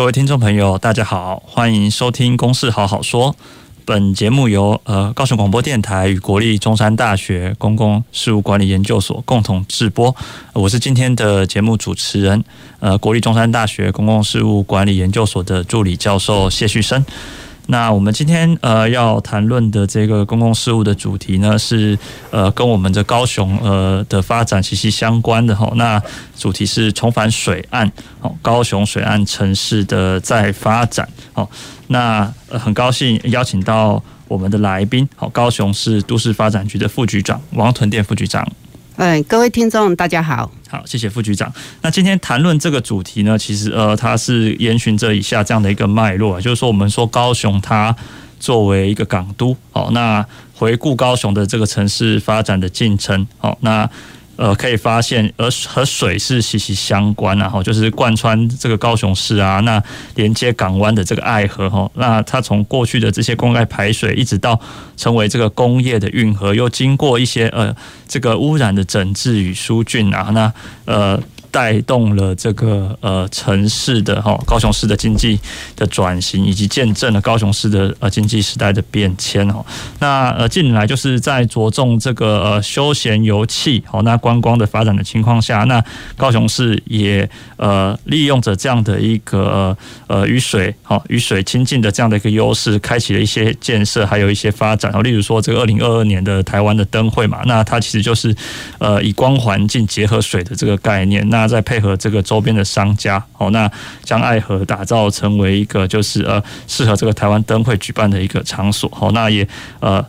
各位听众朋友，大家好，欢迎收听《公事好好说》。本节目由呃高雄广播电台与国立中山大学公共事务管理研究所共同制播。我是今天的节目主持人，呃，国立中山大学公共事务管理研究所的助理教授谢旭升。那我们今天呃要谈论的这个公共事务的主题呢，是呃跟我们的高雄呃的发展息息相关的哈。那主题是重返水岸，哦，高雄水岸城市的再发展。哦，那很高兴邀请到我们的来宾，好，高雄市都市发展局的副局长王屯店副局长。嗯，各位听众大家好，好，谢谢副局长。那今天谈论这个主题呢，其实呃，它是延循着以下这样的一个脉络啊，就是说我们说高雄它作为一个港都，好，那回顾高雄的这个城市发展的进程，好，那。呃，可以发现，而和水是息息相关，然后就是贯穿这个高雄市啊，那连接港湾的这个爱河哈，那它从过去的这些公爱排水，一直到成为这个工业的运河，又经过一些呃这个污染的整治与疏浚啊，那呃。带动了这个呃城市的哈高雄市的经济的转型，以及见证了高雄市的呃经济时代的变迁哦。那呃近来就是在着重这个呃休闲游憩好那观光的发展的情况下，那高雄市也呃利用着这样的一个呃与水好与水亲近的这样的一个优势，开启了一些建设，还有一些发展哦。例如说这个二零二二年的台湾的灯会嘛，那它其实就是呃以光环境结合水的这个概念那。那再配合这个周边的商家，哦，那将爱河打造成为一个就是呃适合这个台湾灯会举办的一个场所，哦，那也呃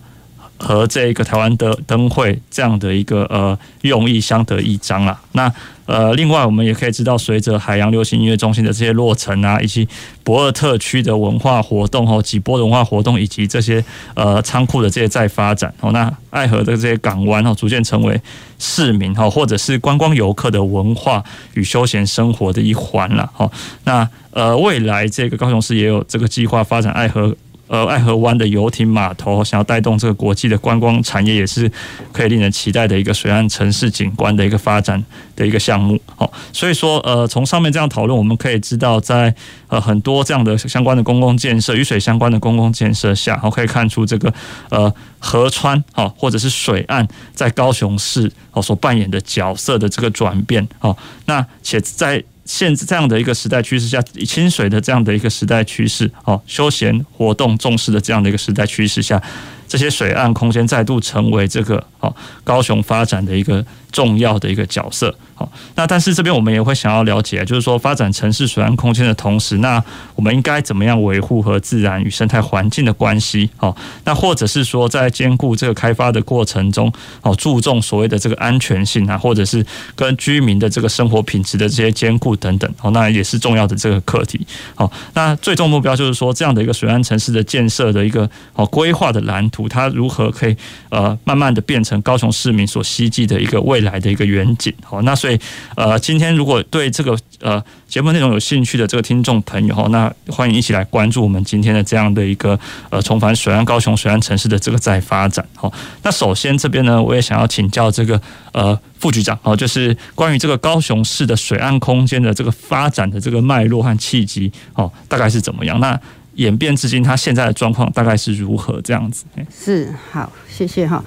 和这个台湾的灯会这样的一个呃用意相得益彰啊，那。呃，另外我们也可以知道，随着海洋流行音乐中心的这些落成啊，以及博尔特区的文化活动哦，几波文化活动，以及这些呃仓库的这些再发展哦，那爱河的这些港湾哦，逐渐成为市民哈，或者是观光游客的文化与休闲生活的一环了哈。那呃，未来这个高雄市也有这个计划发展爱河。呃，爱河湾的游艇码头想要带动这个国际的观光产业，也是可以令人期待的一个水岸城市景观的一个发展的一个项目。好，所以说，呃，从上面这样讨论，我们可以知道，在呃很多这样的相关的公共建设与水相关的公共建设下，好，可以看出这个呃河川好，或者是水岸在高雄市哦所扮演的角色的这个转变。好，那且在。现这样的一个时代趋势下，以清水的这样的一个时代趋势，哦，休闲活动重视的这样的一个时代趋势下，这些水岸空间再度成为这个好高雄发展的一个重要的一个角色。好，那但是这边我们也会想要了解，就是说发展城市水岸空间的同时，那我们应该怎么样维护和自然与生态环境的关系？好，那或者是说在兼顾这个开发的过程中，哦，注重所谓的这个安全性啊，或者是跟居民的这个生活品质的这些兼顾等等，哦，那也是重要的这个课题。好，那最终目标就是说这样的一个水岸城市的建设的一个哦规划的蓝图，它如何可以呃慢慢的变成高雄市民所希冀的一个未来的一个远景？好，那所以。呃，今天如果对这个呃节目内容有兴趣的这个听众朋友哈，那欢迎一起来关注我们今天的这样的一个呃重返水岸高雄水岸城市的这个再发展。好，那首先这边呢，我也想要请教这个呃副局长哦，就是关于这个高雄市的水岸空间的这个发展的这个脉络和契机哦，大概是怎么样？那演变至今，它现在的状况大概是如何这样子？是好，谢谢哈。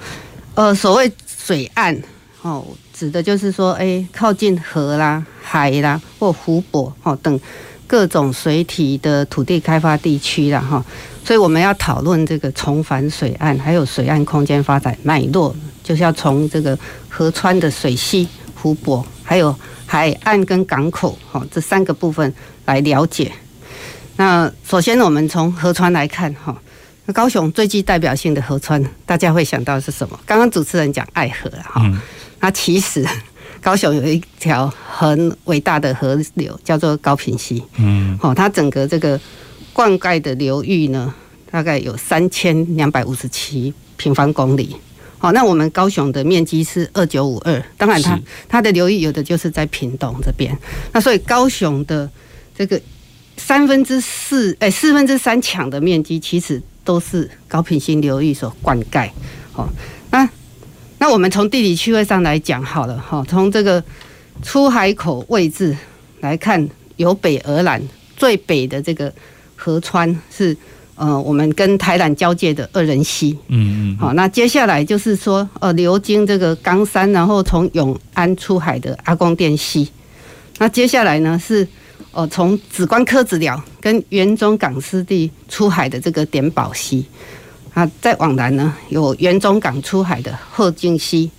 呃，所谓水岸哦。指的就是说，哎，靠近河啦、海啦或湖泊哦等各种水体的土地开发地区啦哈，所以我们要讨论这个重返水岸，还有水岸空间发展脉络，就是要从这个河川的水系、湖泊，还有海岸跟港口哈这三个部分来了解。那首先我们从河川来看哈，高雄最具代表性的河川，大家会想到是什么？刚刚主持人讲爱河了哈。那其实高雄有一条很伟大的河流，叫做高屏溪。嗯，好，它整个这个灌溉的流域呢，大概有三千两百五十七平方公里。好，那我们高雄的面积是二九五二，当然它它的流域有的就是在屏东这边。那所以高雄的这个三分之四，哎，四分之三强的面积，其实都是高屏溪流域所灌溉。好，那那我们从地理区位上来讲好了，哈，从这个出海口位置来看，由北而南最北的这个河川是呃我们跟台南交界的二仁溪，嗯嗯，好，那接下来就是说呃流经这个冈山，然后从永安出海的阿光店溪，那接下来呢是哦从梓官柯子寮跟元中港湿地出海的这个点宝溪。啊，再往南呢，有元中港出海的后劲溪，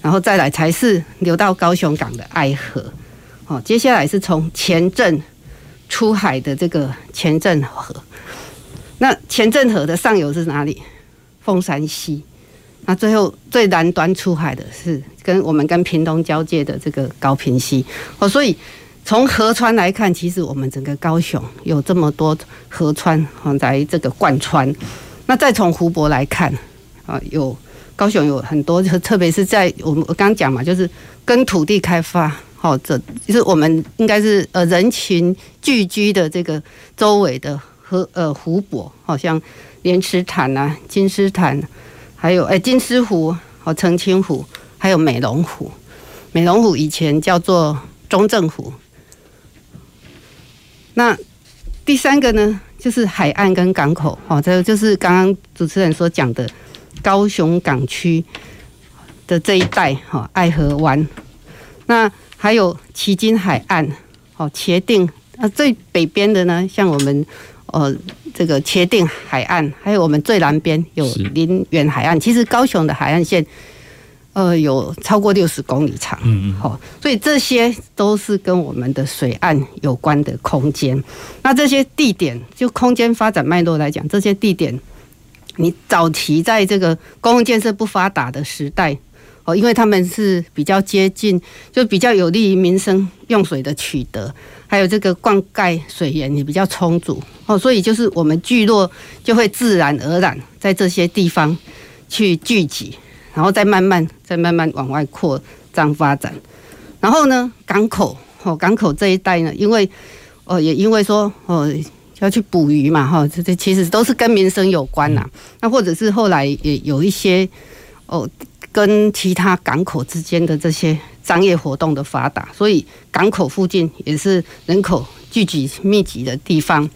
然后再来才是流到高雄港的爱河。哦，接下来是从前镇出海的这个前镇河。那前镇河的上游是哪里？凤山溪。那最后最南端出海的是跟我们跟屏东交界的这个高屏溪。哦，所以从河川来看，其实我们整个高雄有这么多河川哦，在这个贯穿。那再从湖泊来看，啊，有高雄有很多，就特别是在我们我刚讲嘛，就是跟土地开发，好，这就是我们应该是呃人群聚居的这个周围的河呃湖泊，好像莲池潭啊、金狮潭，还有哎金狮湖、哦澄清湖，还有美龙湖。美龙湖以前叫做中正湖。那第三个呢？就是海岸跟港口，哦，这个就是刚刚主持人所讲的高雄港区的这一带，哈，爱河湾。那还有旗津海岸，哦，茄萣，那最北边的呢，像我们，呃，这个茄萣海岸，还有我们最南边有林园海岸。其实高雄的海岸线。呃，有超过六十公里长，嗯嗯，好，所以这些都是跟我们的水岸有关的空间。那这些地点，就空间发展脉络来讲，这些地点，你早期在这个公共建设不发达的时代，哦，因为他们是比较接近，就比较有利于民生用水的取得，还有这个灌溉水源也比较充足，哦，所以就是我们聚落就会自然而然在这些地方去聚集。然后再慢慢、再慢慢往外扩张发展。然后呢，港口哦，港口这一带呢，因为哦，也因为说哦要去捕鱼嘛，哈，这这其实都是跟民生有关呐。那或者是后来也有一些哦，跟其他港口之间的这些商业活动的发达，所以港口附近也是人口聚集密集的地方。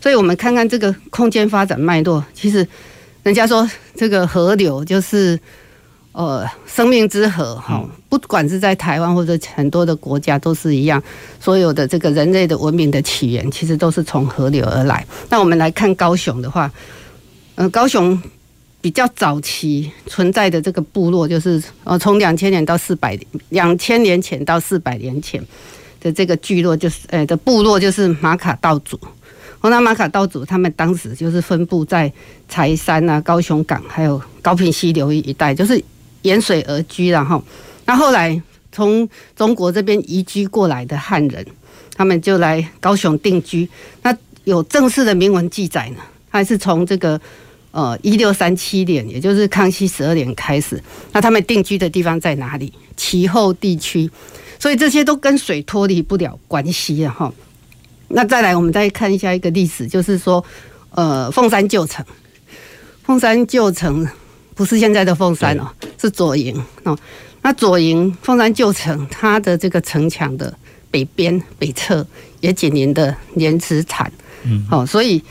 所以我们看看这个空间发展脉络，其实人家说这个河流就是。呃，生命之河哈，不管是在台湾或者很多的国家都是一样，所有的这个人类的文明的起源，其实都是从河流而来。那我们来看高雄的话，呃，高雄比较早期存在的这个部落，就是呃，从两千年到四百两千年前到四百年前的这个聚落，就是呃的部落，就是马卡道族。哦，那马卡道族他们当时就是分布在柴山啊、高雄港还有高屏溪流域一带，就是。沿水而居，然后，那后来从中国这边移居过来的汉人，他们就来高雄定居。那有正式的铭文记载呢，还是从这个呃一六三七年，也就是康熙十二年开始。那他们定居的地方在哪里？其后地区，所以这些都跟水脱离不了关系啊！哈。那再来，我们再看一下一个历史，就是说，呃，凤山旧城，凤山旧城。不是现在的凤山哦，是左营哦。那左营凤山旧城，它的这个城墙的北边北侧也紧邻的莲池潭，嗯，哦，所以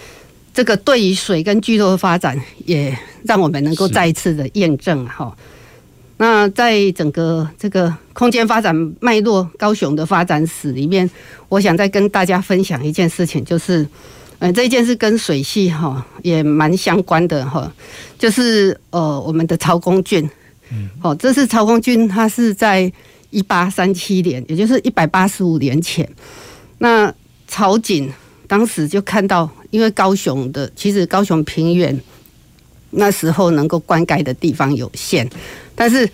这个对于水跟聚落的发展，也让我们能够再一次的验证哈。那在整个这个空间发展脉络，高雄的发展史里面，我想再跟大家分享一件事情，就是。呃，这一件事跟水系哈也蛮相关的哈，就是呃我们的曹公圳，嗯，哦，这是曹公圳，他是在一八三七年，也就是一百八十五年前，那曹景当时就看到，因为高雄的其实高雄平原那时候能够灌溉的地方有限，但是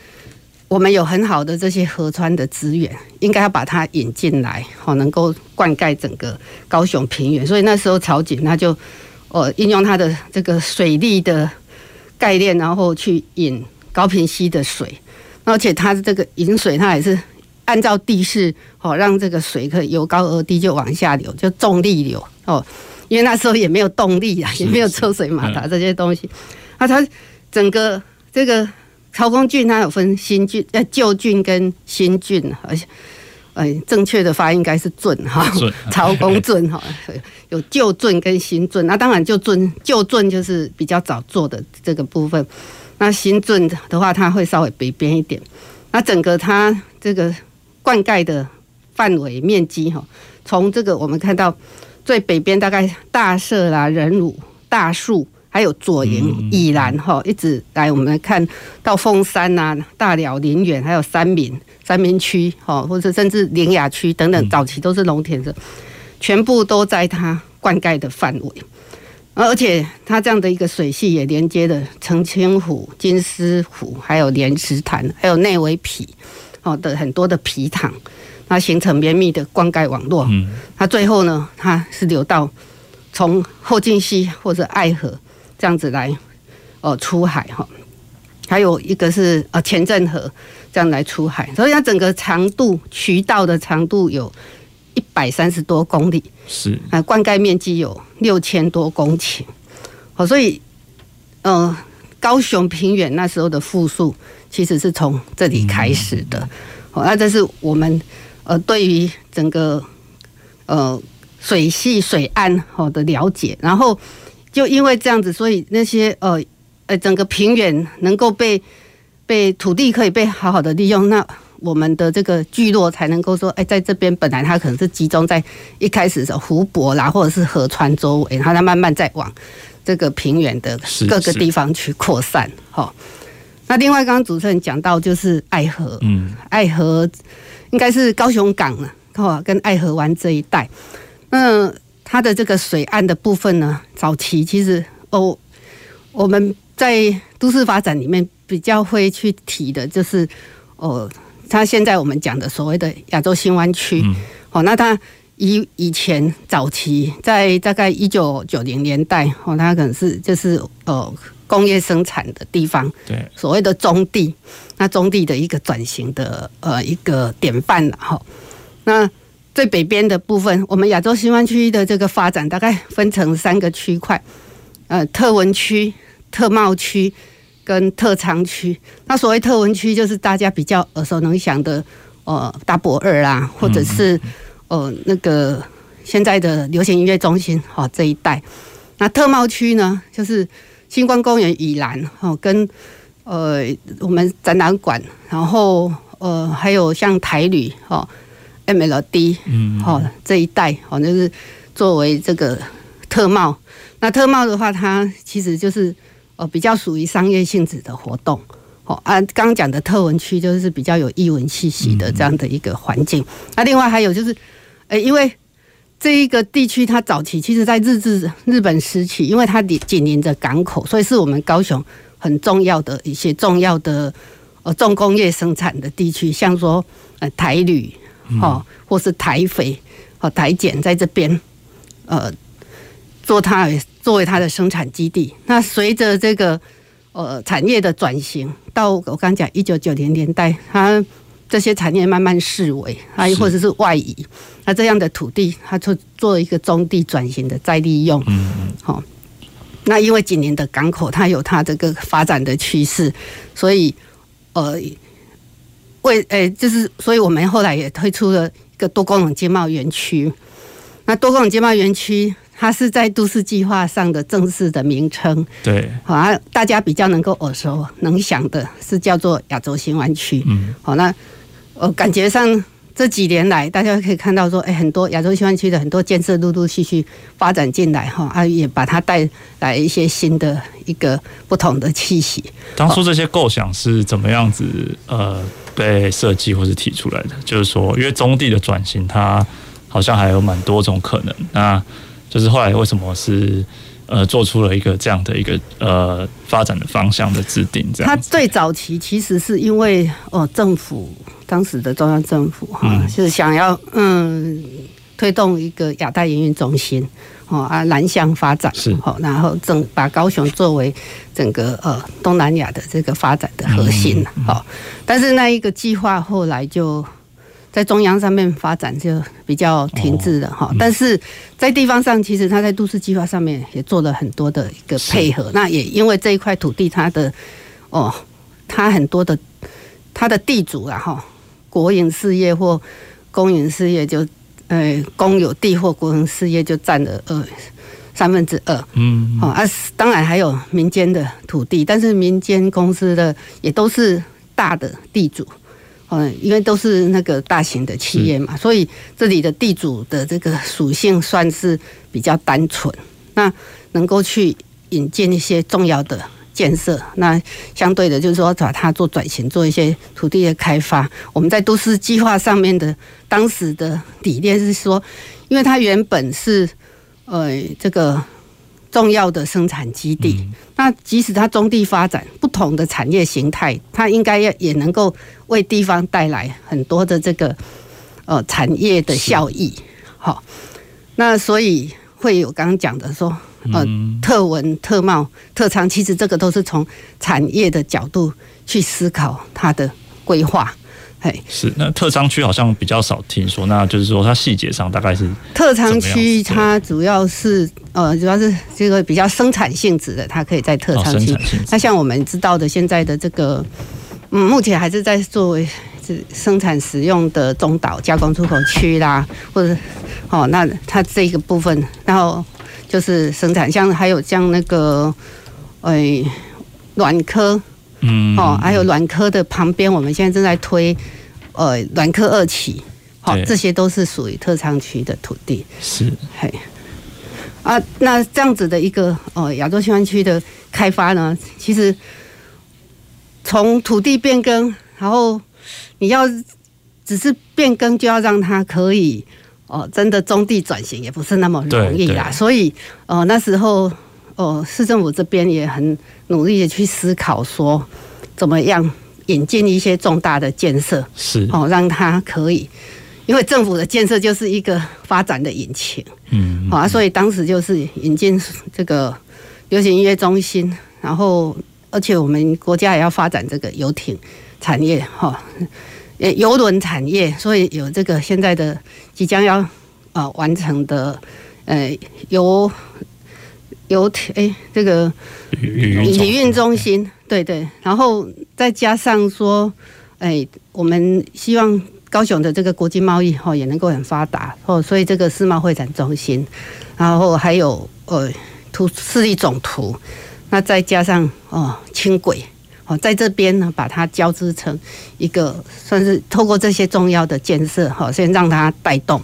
我们有很好的这些河川的资源，应该要把它引进来，好能够灌溉整个高雄平原。所以那时候曹景他就呃应用他的这个水利的概念，然后去引高平溪的水，而且他的这个引水，他也是按照地势哦，让这个水可以由高而低就往下流，就重力流哦。因为那时候也没有动力啊，也没有抽水马达这些东西。那它整个这个曹公郡，它有分新郡、呃旧郡跟新郡，而且呃正确的发音应该是圳哈，曹公圳哈，有旧郡跟新郡。那当然旧郡旧郡就是比较早做的这个部分，那新郡的话，它会稍微北边一点。那整个它这个灌溉的范围面积哈，从这个我们看到。最北边大概大社啦、仁武、大树，还有左营、宜兰哈，一直来我们来看到凤山呐、大寮、林园，还有三民、三民区哈，或者甚至林雅区等等，早期都是农田的，全部都在它灌溉的范围。而且它这样的一个水系也连接了澄清湖、金狮湖，还有莲池潭，还有内围皮哦的很多的皮塘。它形成绵密的灌溉网络，嗯，它最后呢，它是流到从后劲溪或者爱河这样子来，哦，出海哈。还有一个是呃前镇河这样来出海，所以它整个长度渠道的长度有一百三十多公里，是啊，灌溉面积有六千多公顷，好，所以呃，高雄平原那时候的复苏其实是从这里开始的，好，那这是我们。呃，对于整个呃水系水岸好的了解，然后就因为这样子，所以那些呃呃整个平原能够被被土地可以被好好的利用，那我们的这个聚落才能够说，哎，在这边本来它可能是集中在一开始的湖泊啦，或者是河川周围，然后它慢慢再往这个平原的各个地方去扩散。好，那另外刚刚主持人讲到就是爱河，嗯，爱河。应该是高雄港了，跟爱河湾这一带。那它的这个水岸的部分呢，早期其实哦，我们在都市发展里面比较会去提的，就是哦，它现在我们讲的所谓的亚洲新湾区。哦，那它以以前早期在大概一九九零年代，哦，它可能是就是哦。工业生产的地方，对，所谓的中地，那中地的一个转型的呃一个典范了哈。那最北边的部分，我们亚洲新湾区的这个发展大概分成三个区块，呃，特文区、特贸区跟特昌区。那所谓特文区，就是大家比较耳熟能详的，呃，大博二啦，或者是呃那个现在的流行音乐中心哈这一带。那特贸区呢，就是。星光公园以南，哦，跟呃我们展览馆，然后呃还有像台旅哦，MLD，嗯，哦这一带哦，就是作为这个特贸。那特贸的话，它其实就是呃比较属于商业性质的活动。哦啊，刚刚讲的特文区就是比较有艺文气息的这样的一个环境。那另外还有就是，呃因为。这一个地区，它早期其实，在日治日本时期，因为它紧紧邻着港口，所以是我们高雄很重要的一些重要的呃重工业生产的地区，像说呃台铝哦，或是台肥和台碱在这边呃做它作为它的生产基地。那随着这个呃产业的转型，到我刚讲一九九零年代，它。这些产业慢慢式微，啊，或者是外移，那这样的土地，它就做一个中地转型的再利用。嗯嗯。好，那因为今年的港口，它有它这个发展的趋势，所以呃，为诶，就是所以我们后来也推出了一个多功能经贸园区。那多功能经贸园区，它是在都市计划上的正式的名称。对。好啊，大家比较能够耳熟能详的是叫做亚洲新湾区。嗯。好，那。我，感觉上这几年来，大家可以看到说，哎，很多亚洲新湾区的很多建设陆陆续续发展进来哈，啊，也把它带来一些新的一个不同的气息。当初这些构想是怎么样子呃被设计或是提出来的？就是说，因为中地的转型，它好像还有蛮多种可能。那就是后来为什么是呃做出了一个这样的一个呃发展的方向的制定？这样，它最早期其实是因为哦政府当时的中央政府哈，是想要嗯推动一个亚太营运中心。哦啊，南向发展是好，然后整把高雄作为整个呃东南亚的这个发展的核心好，但是那一个计划后来就在中央上面发展就比较停滞了哈。但是在地方上，其实他在都市计划上面也做了很多的一个配合。那也因为这一块土地，它的哦，它很多的它的地主啊哈，国营事业或公营事业就。呃，公有地或国营事业就占了二三分之二，嗯，哦啊，当然还有民间的土地，但是民间公司的也都是大的地主，嗯，因为都是那个大型的企业嘛，所以这里的地主的这个属性算是比较单纯，那能够去引进一些重要的。建设，那相对的，就是说把它做转型，做一些土地的开发。我们在都市计划上面的当时的理念是说，因为它原本是呃这个重要的生产基地，嗯、那即使它中地发展不同的产业形态，它应该也也能够为地方带来很多的这个呃产业的效益。好是，那所以会有刚刚讲的说。呃，特文、特贸、特仓，其实这个都是从产业的角度去思考它的规划。嘿，是那特仓区好像比较少听说，那就是说它细节上大概是特仓区，它主要是呃，主要是这个比较生产性质的，它可以在特仓区。那像我们知道的，现在的这个，嗯，目前还是在作为是生产使用的中岛加工出口区啦，或者哦，那它这个部分，然后。就是生产，像还有像那个，哎，软科，嗯，哦，还有软科的旁边，我们现在正在推，呃，软科二期，好，这些都是属于特仓区的土地。是，嘿，啊，那这样子的一个呃亚洲新湾区的开发呢，其实从土地变更，然后你要只是变更，就要让它可以。哦，真的中地转型也不是那么容易啦，所以呃那时候哦市政府这边也很努力的去思考说，怎么样引进一些重大的建设，是。哦让它可以，因为政府的建设就是一个发展的引擎，嗯，好啊，所以当时就是引进这个流行音乐中心，然后而且我们国家也要发展这个游艇产业哈。呃，游轮产业，所以有这个现在的即将要呃完成的，呃，邮邮哎这个旅运中心，对对，然后再加上说，哎，我们希望高雄的这个国际贸易哈也能够很发达哦，所以这个世贸会展中心，然后还有呃图市立总图，那再加上哦轻轨。哦，在这边呢，把它交织成一个，算是透过这些重要的建设，哈，先让它带动。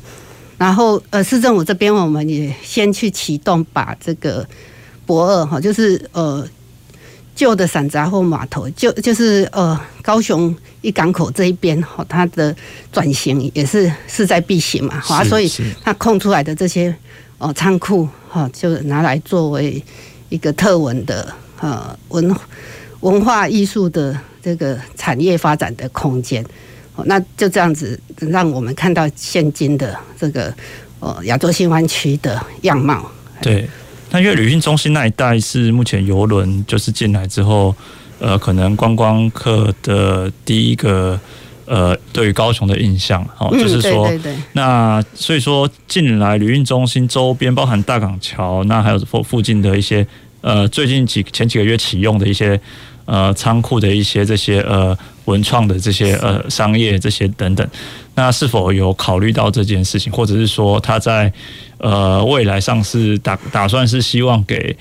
然后，呃，市政府这边我们也先去启动，把这个博二，哈，就是呃旧的散杂货码头，就就是呃高雄一港口这一边，哈，它的转型也是势在必行嘛，好啊，所以它空出来的这些哦仓库，哈，就拿来作为一个特文的呃文。文化艺术的这个产业发展的空间，那就这样子让我们看到现今的这个呃亚洲新湾区的样貌。对，那因为旅运中心那一带是目前游轮就是进来之后，呃，可能观光客的第一个呃对于高雄的印象哦，就是说，对对对，那所以说进来旅运中心周边，包含大港桥，那还有附附近的一些呃最近几前几个月启用的一些。呃，仓库的一些这些呃文创的这些呃商业这些等等，那是否有考虑到这件事情，或者是说他在呃未来上是打打算是希望给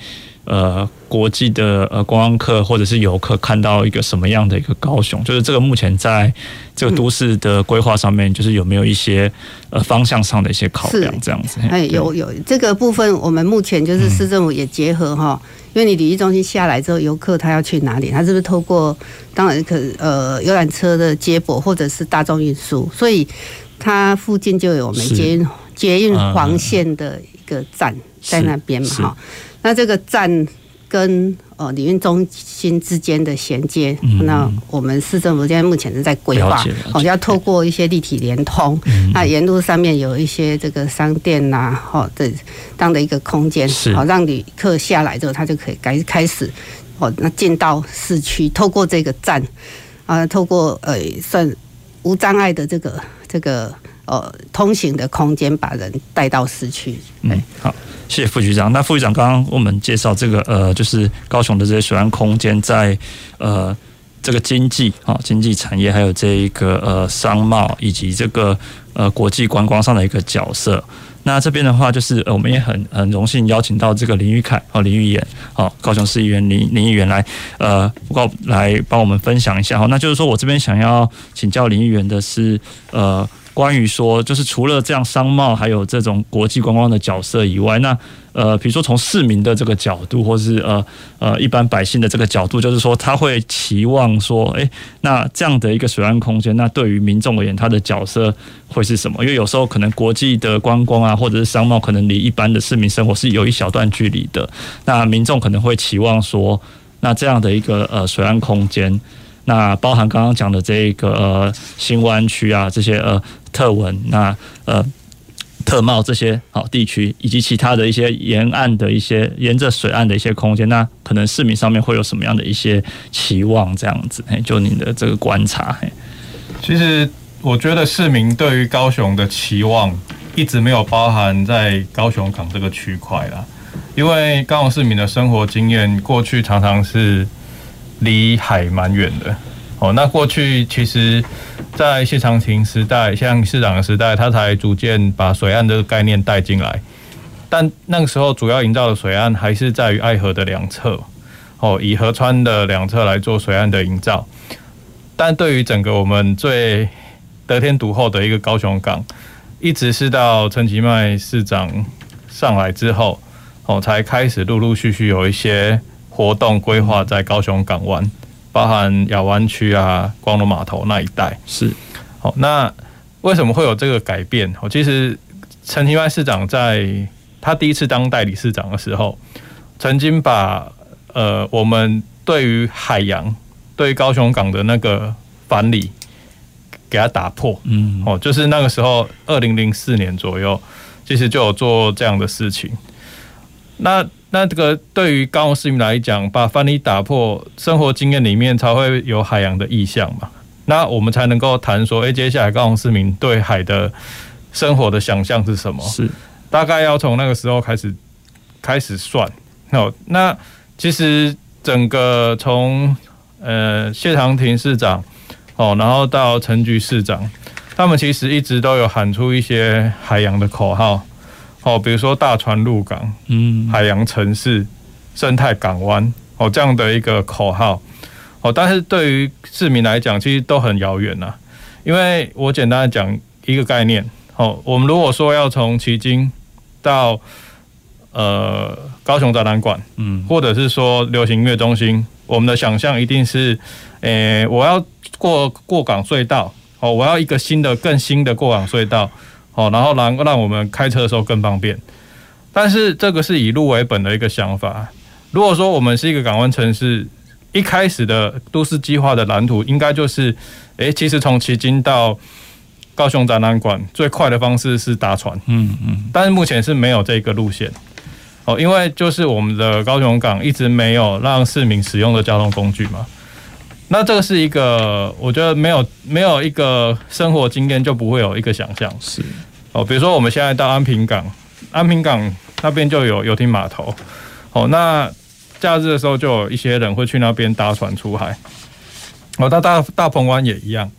呃国际的呃观光客或者是游客看到一个什么样的一个高雄？就是这个目前在这个都市的规划上面，就是有没有一些呃方向上的一些考量这样子？哎，有有这个部分，我们目前就是市政府也结合哈。嗯因为你旅游中心下来之后，游客他要去哪里？他是不是透过当然可呃游览车的接驳，或者是大众运输？所以它附近就有我们捷运捷运黄线的一个站，在那边嘛哈。那这个站跟呃礼运中心之间的衔接，嗯、那我们市政府现在目前是在规划，哦，要透过一些立体连通，嗯、那沿路上面有一些这个商店呐、啊，哈，这这样的一个空间，好让旅客下来之后，他就可以开开始，哦，那进到市区，透过这个站，啊，透过呃算无障碍的这个这个呃通行的空间，把人带到市区。嗯，好。谢副局长。那副局长刚刚我们介绍这个呃，就是高雄的这些水岸空间在呃这个经济啊经济产业，还有这一个呃商贸以及这个呃国际观光上的一个角色。那这边的话，就是我们也很很荣幸邀请到这个林玉凯哦林议员哦高雄市议员林林议员来呃不告来帮我们分享一下哈。那就是说我这边想要请教林议员的是呃。关于说，就是除了这样商贸，还有这种国际观光的角色以外，那呃，比如说从市民的这个角度，或是呃呃一般百姓的这个角度，就是说他会期望说，哎，那这样的一个水岸空间，那对于民众而言，他的角色会是什么？因为有时候可能国际的观光啊，或者是商贸，可能离一般的市民生活是有一小段距离的，那民众可能会期望说，那这样的一个呃水岸空间。那包含刚刚讲的这个呃新湾区啊，这些呃特文，那呃特贸这些好地区，以及其他的一些沿岸的一些沿着水岸的一些空间，那可能市民上面会有什么样的一些期望？这样子，就您的这个观察。其实我觉得市民对于高雄的期望一直没有包含在高雄港这个区块啦，因为高雄市民的生活经验过去常常是。离海蛮远的哦。那过去其实，在谢长廷时代，像市长的时代，他才逐渐把水岸这个概念带进来。但那个时候，主要营造的水岸还是在于爱河的两侧哦，以河川的两侧来做水岸的营造。但对于整个我们最得天独厚的一个高雄港，一直是到陈其迈市长上来之后哦，才开始陆陆续续有一些。活动规划在高雄港湾，包含亚湾区啊、光荣码头那一带。是，好，那为什么会有这个改变？我其实陈其迈市长在他第一次当代理市长的时候，曾经把呃我们对于海洋、对于高雄港的那个反理给他打破。嗯，哦，就是那个时候，二零零四年左右，其实就有做这样的事情。那那这个对于高雄市民来讲，把藩篱打破，生活经验里面才会有海洋的意象嘛。那我们才能够谈说，哎，接下来高雄市民对海的生活的想象是什么？是大概要从那个时候开始开始算。哦，那其实整个从呃谢长廷市长哦，然后到陈局市长，他们其实一直都有喊出一些海洋的口号。哦，比如说大船入港，嗯，海洋城市、生态港湾，哦，这样的一个口号，哦，但是对于市民来讲，其实都很遥远呐。因为我简单的讲一个概念，哦，我们如果说要从旗津到呃高雄展览馆，嗯，或者是说流行音乐中心，我们的想象一定是，诶、欸，我要过过港隧道，哦，我要一个新的、更新的过港隧道。好，然后让让我们开车的时候更方便，但是这个是以路为本的一个想法。如果说我们是一个港湾城市，一开始的都市计划的蓝图应该就是，诶，其实从旗津到高雄展览馆最快的方式是搭船，嗯嗯，但是目前是没有这个路线，哦，因为就是我们的高雄港一直没有让市民使用的交通工具嘛。那这个是一个，我觉得没有没有一个生活经验就不会有一个想象。是。哦，比如说我们现在到安平港，安平港那边就有游艇码头，哦，那假日的时候就有一些人会去那边搭船出海，哦，到大大鹏湾也一样，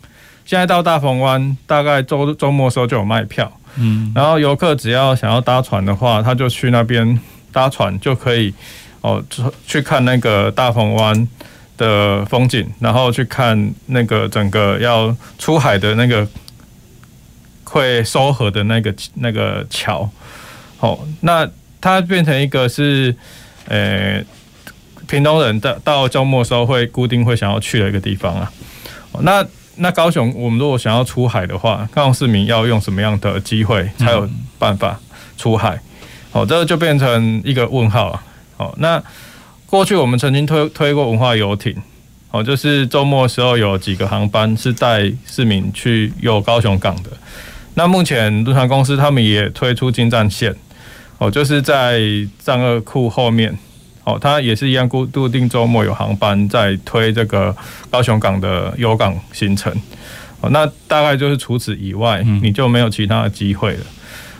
现在到大鹏湾大概周周末的时候就有卖票，嗯，然后游客只要想要搭船的话，他就去那边搭船就可以哦，去看那个大鹏湾的风景，然后去看那个整个要出海的那个会收河的那个那个桥，哦，那它变成一个是，呃，屏东人到到周末的时候会固定会想要去的一个地方啊。那那高雄，我们如果想要出海的话，高雄市民要用什么样的机会才有办法出海？哦，这个就变成一个问号啊。哦，那过去我们曾经推推过文化游艇，哦，就是周末的时候有几个航班是带市民去游高雄港的。那目前轮船公司他们也推出进站线，哦，就是在战二库后面，哦，它也是一样固固定周末有航班在推这个高雄港的游港行程。哦，那大概就是除此以外，你就没有其他的机会了。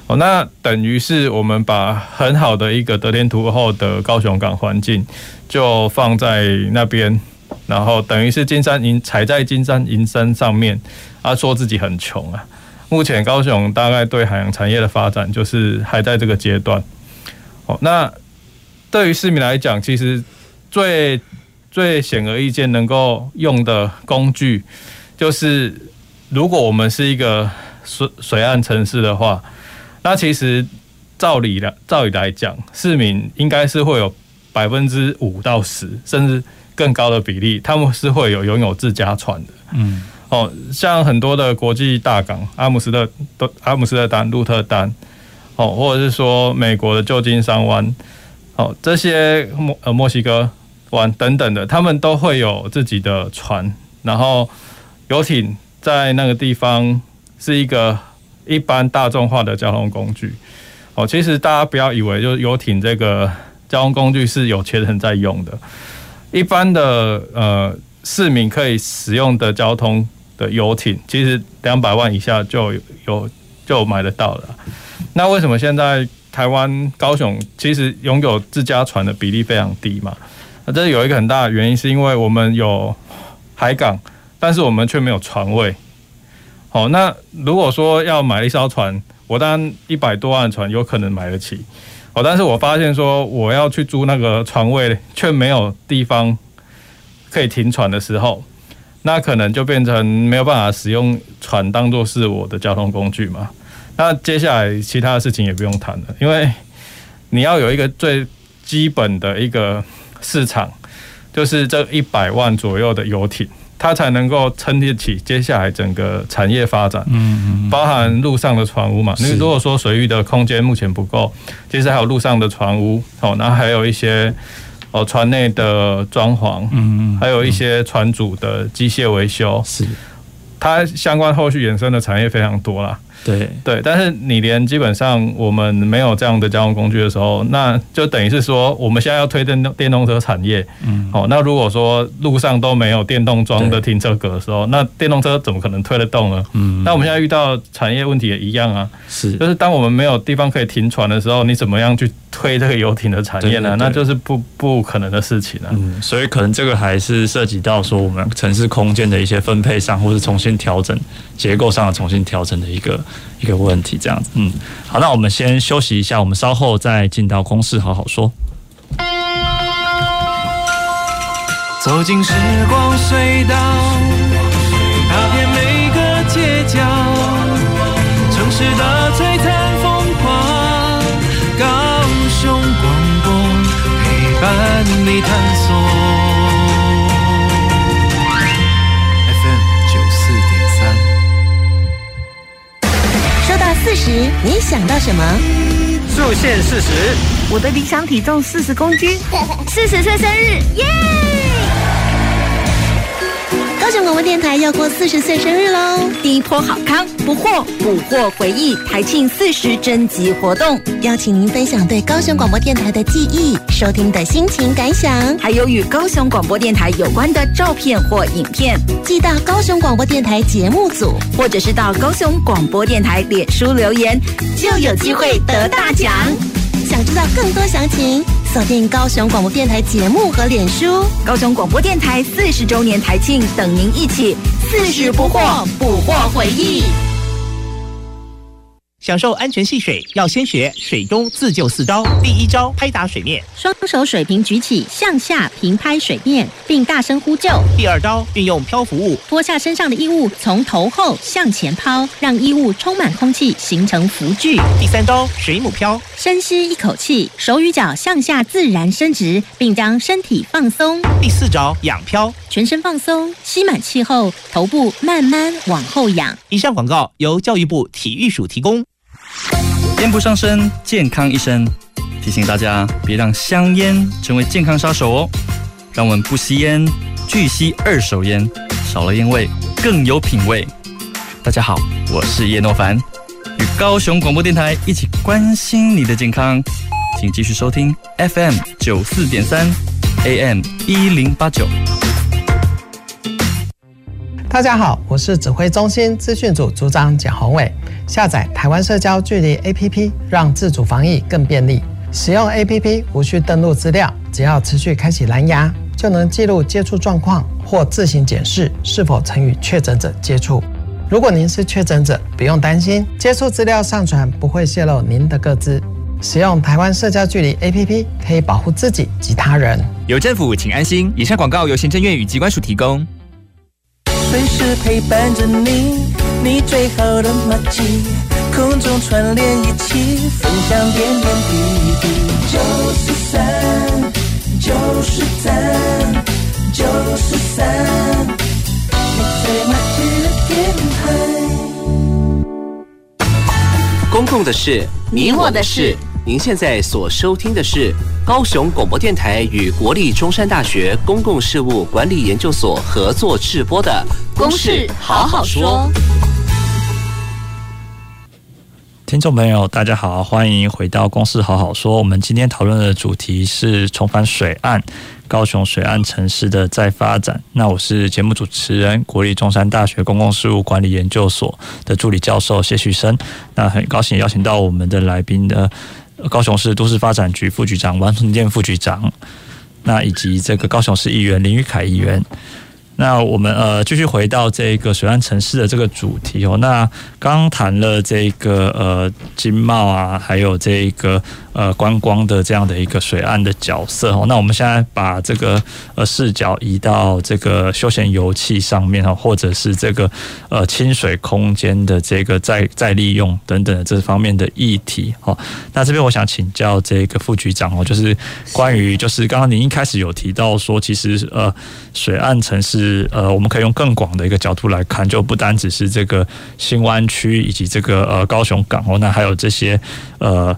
哦，那等于是我们把很好的一个得天独厚的高雄港环境，就放在那边，然后等于是金山银踩在金山银山上面，啊，说自己很穷啊。目前高雄大概对海洋产业的发展，就是还在这个阶段。哦，那对于市民来讲，其实最最显而易见能够用的工具，就是如果我们是一个水水岸城市的话。那其实照理来照理来讲，市民应该是会有百分之五到十，甚至更高的比例，他们是会有拥有自家船的。嗯，哦，像很多的国际大港，阿姆斯特都阿姆斯特丹、鹿特丹，哦，或者是说美国的旧金山湾，哦，这些墨呃墨西哥湾等等的，他们都会有自己的船，然后游艇在那个地方是一个。一般大众化的交通工具，哦，其实大家不要以为就是游艇这个交通工具是有钱人在用的，一般的呃市民可以使用的交通的游艇，其实两百万以下就有就买得到了。那为什么现在台湾高雄其实拥有自家船的比例非常低嘛？那这有一个很大的原因，是因为我们有海港，但是我们却没有船位。哦，那如果说要买一艘船，我当然一百多万的船有可能买得起。哦，但是我发现说我要去租那个船位，却没有地方可以停船的时候，那可能就变成没有办法使用船当做是我的交通工具嘛。那接下来其他的事情也不用谈了，因为你要有一个最基本的一个市场，就是这一百万左右的游艇。它才能够撑得起接下来整个产业发展，嗯，包含陆上的船坞嘛。那如果说水域的空间目前不够，其实还有陆上的船坞，哦，那还有一些哦船内的装潢，嗯，还有一些船主的机械维修，是它相关后续衍生的产业非常多啦。对。对，但是你连基本上我们没有这样的交通工具的时候，那就等于是说我们现在要推电动电动车产业，嗯，好，那如果说路上都没有电动桩的停车格的时候，那电动车怎么可能推得动呢？嗯，那我们现在遇到产业问题也一样啊，是，就是当我们没有地方可以停船的时候，你怎么样去推这个游艇的产业呢？那就是不不可能的事情了。嗯，所以可能这个还是涉及到说我们城市空间的一些分配上，或是重新调整结构上的重新调整的一个。一个问题，这样子，嗯，好，那我们先休息一下，我们稍后再进到公事好好说。走进时光隧道，你探索。FM 九四点三。说到四十，你想到什么？速限四十，我的理想体重四十公斤，四十岁生日，耶！高雄广播电台要过四十岁生日喽！第一波好康，不惑捕获回忆台庆四十征集活动，邀请您分享对高雄广播电台的记忆、收听的心情感想，还有与高雄广播电台有关的照片或影片，寄到高雄广播电台节目组，或者是到高雄广播电台脸书留言，就有机会得大奖。想知道更多详情，锁定高雄广播电台节目和脸书。高雄广播电台四十周年台庆，等您一起四十不惑，捕获回忆。享受安全戏水，要先学水中自救四招。第一招，拍打水面，双手水平举起，向下平拍水面，并大声呼救。第二招，运用漂浮物，脱下身上的衣物，从头后向前抛，让衣物充满空气，形成浮具。第三招，水母漂，深吸一口气，手与脚向下自然伸直，并将身体放松。第四招，仰漂，全身放松，吸满气后，头部慢慢往后仰。以上广告由教育部体育署提供。烟不伤身，健康一生。提醒大家别让香烟成为健康杀手哦。让我们不吸烟，拒吸二手烟，少了烟味，更有品味。大家好，我是叶诺凡，与高雄广播电台一起关心你的健康，请继续收听 FM 九四点三，AM 一零八九。大家好，我是指挥中心资讯组组长简宏伟。下载台湾社交距离 APP，让自主防疫更便利。使用 APP 无需登录资料，只要持续开启蓝牙，就能记录接触状况或自行检视是否曾与确诊者接触。如果您是确诊者，不用担心，接触资料上传不会泄露您的个资。使用台湾社交距离 APP 可以保护自己及他人。有政府，请安心。以上广告由行政院与机关署提供。随时陪伴着你，你最好的默契，空中串联一起，分享点点滴滴。九十三，九十三，九十三，你最默契的电台。公共的事，你我的事。您现在所收听的是高雄广播电台与国立中山大学公共事务管理研究所合作制播的《公事好好说》。听众朋友，大家好，欢迎回到《公事好好说》。我们今天讨论的主题是重返水岸，高雄水岸城市的再发展。那我是节目主持人，国立中山大学公共事务管理研究所的助理教授谢旭升。那很高兴邀请到我们的来宾的。高雄市都市发展局副局长王成建副局长，那以及这个高雄市议员林玉凯议员。那我们呃继续回到这个水岸城市的这个主题哦。那刚谈了这个呃经贸啊，还有这个呃观光的这样的一个水岸的角色哦。那我们现在把这个呃视角移到这个休闲游憩上面哦，或者是这个呃清水空间的这个再再利用等等的这方面的议题哦。那这边我想请教这个副局长哦，就是关于就是刚刚您一开始有提到说，其实呃水岸城市。呃，我们可以用更广的一个角度来看，就不单只是这个新湾区以及这个呃高雄港哦，那还有这些呃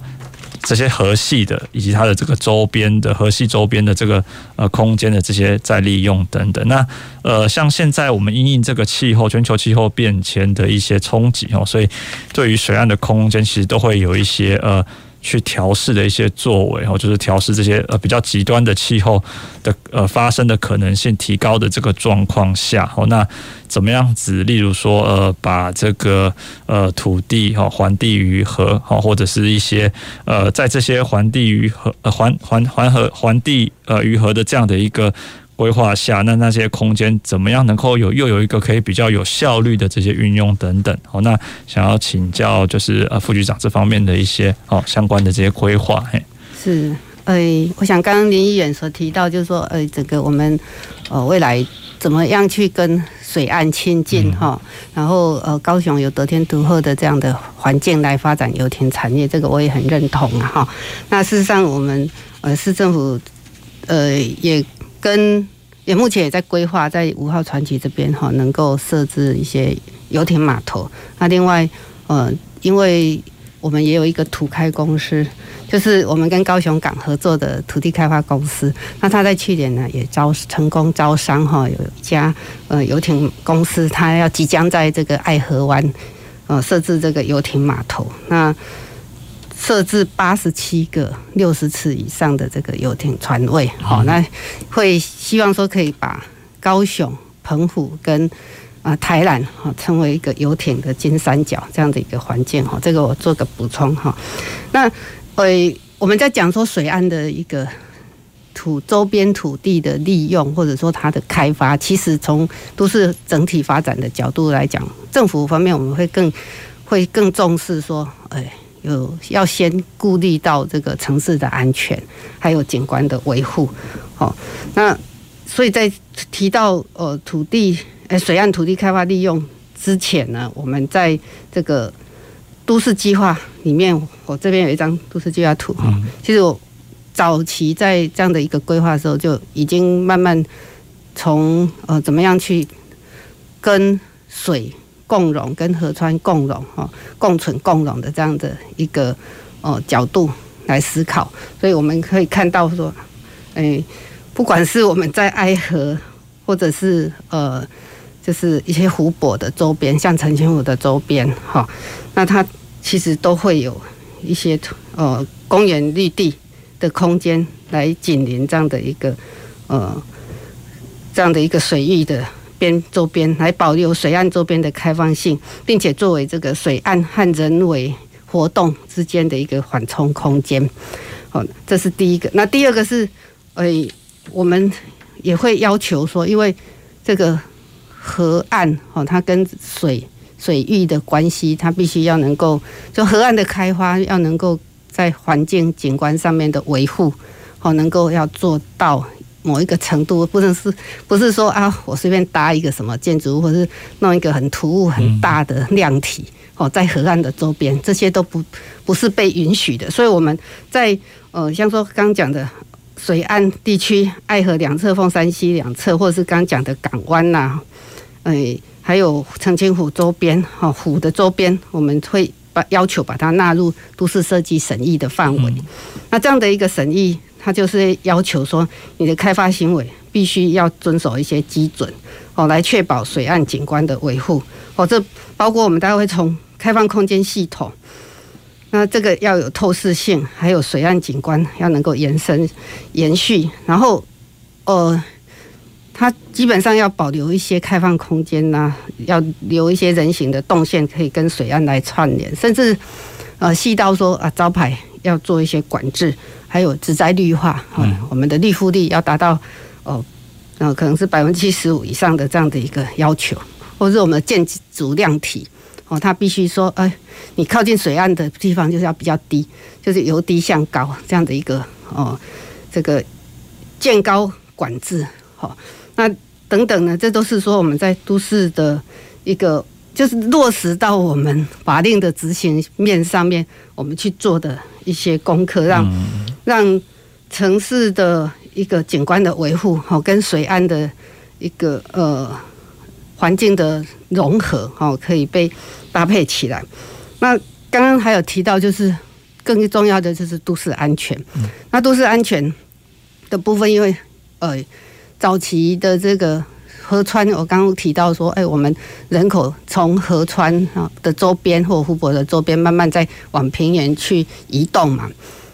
这些河系的以及它的这个周边的河系周边的这个呃空间的这些再利用等等。那呃，像现在我们因应这个气候全球气候变迁的一些冲击哦，所以对于水岸的空间其实都会有一些呃。去调试的一些作为，哦，就是调试这些呃比较极端的气候的呃发生的可能性提高的这个状况下，哦，那怎么样子？例如说，呃，把这个呃土地哈还地于河，哈，或者是一些呃在这些还地于河呃还还还河还地呃于河的这样的一个。规划下，那那些空间怎么样能够有又有一个可以比较有效率的这些运用等等？好，那想要请教就是呃副局长这方面的一些哦相关的这些规划。嘿，是，呃，我想刚刚林议员所提到，就是说，呃，整个我们呃未来怎么样去跟水岸亲近哈，然后呃高雄有得天独厚的这样的环境来发展游艇产业，这个我也很认同啊哈。那事实上，我们呃市政府呃也。跟也目前也在规划，在五号船期这边哈，能够设置一些游艇码头。那另外，呃，因为我们也有一个土开公司，就是我们跟高雄港合作的土地开发公司。那他在去年呢，也招成功招商哈，有一家呃游艇公司，他要即将在这个爱河湾呃设置这个游艇码头。那设置八十七个六十次以上的这个游艇船位，好，那会希望说可以把高雄、澎湖跟啊台南哈成为一个游艇的金三角这样的一个环境哈，这个我做个补充哈。那呃我们在讲说水岸的一个土周边土地的利用或者说它的开发，其实从都市整体发展的角度来讲，政府方面我们会更会更重视说，哎。有要先顾虑到这个城市的安全，还有景观的维护，好，那所以在提到呃土地呃水岸土地开发利用之前呢，我们在这个都市计划里面，我这边有一张都市计划图哈，其实我早期在这样的一个规划的时候，就已经慢慢从呃怎么样去跟水。共融跟河川共融哈，共存共融的这样的一个呃角度，来思考。所以我们可以看到说，哎，不管是我们在爱河，或者是呃，就是一些湖泊的周边，像澄清湖的周边，哈，那它其实都会有一些呃公园绿地的空间来紧邻这样的一个呃这样的一个水域的。边周边来保留水岸周边的开放性，并且作为这个水岸和人为活动之间的一个缓冲空间。好，这是第一个。那第二个是，诶，我们也会要求说，因为这个河岸哦，它跟水水域的关系，它必须要能够就河岸的开发要能够在环境景观上面的维护，好，能够要做到。某一个程度，不能是，不是说啊，我随便搭一个什么建筑物，或是弄一个很突兀、很大的量体哦，在河岸的周边，这些都不不是被允许的。所以我们在呃，像说刚讲的水岸地区，爱河两侧、凤山溪两侧，或者是刚讲的港湾呐，哎，还有澄清湖周边，哈，湖的周边，我们会把要求把它纳入都市设计审议的范围。那这样的一个审议。他就是要求说，你的开发行为必须要遵守一些基准哦，来确保水岸景观的维护哦。这包括我们大概会从开放空间系统，那这个要有透视性，还有水岸景观要能够延伸延续，然后呃，它基本上要保留一些开放空间呐、要留一些人行的动线可以跟水岸来串联，甚至呃细到说啊招牌要做一些管制。还有植栽绿化，嗯，我们的绿覆率要达到哦，那可能是百分之七十五以上的这样的一个要求，或者是我们的建筑量体哦，它必须说，哎，你靠近水岸的地方就是要比较低，就是由低向高这样的一个哦，这个建高管制，好，那等等呢，这都是说我们在都市的一个。就是落实到我们法令的执行面上面，我们去做的一些功课，让让城市的一个景观的维护，好跟水岸的一个呃环境的融合，好可以被搭配起来。那刚刚还有提到，就是更重要的就是都市安全。那都市安全的部分，因为呃早期的这个。河川，我刚刚提到说，哎，我们人口从河川啊的周边或湖泊的周边，慢慢在往平原去移动嘛。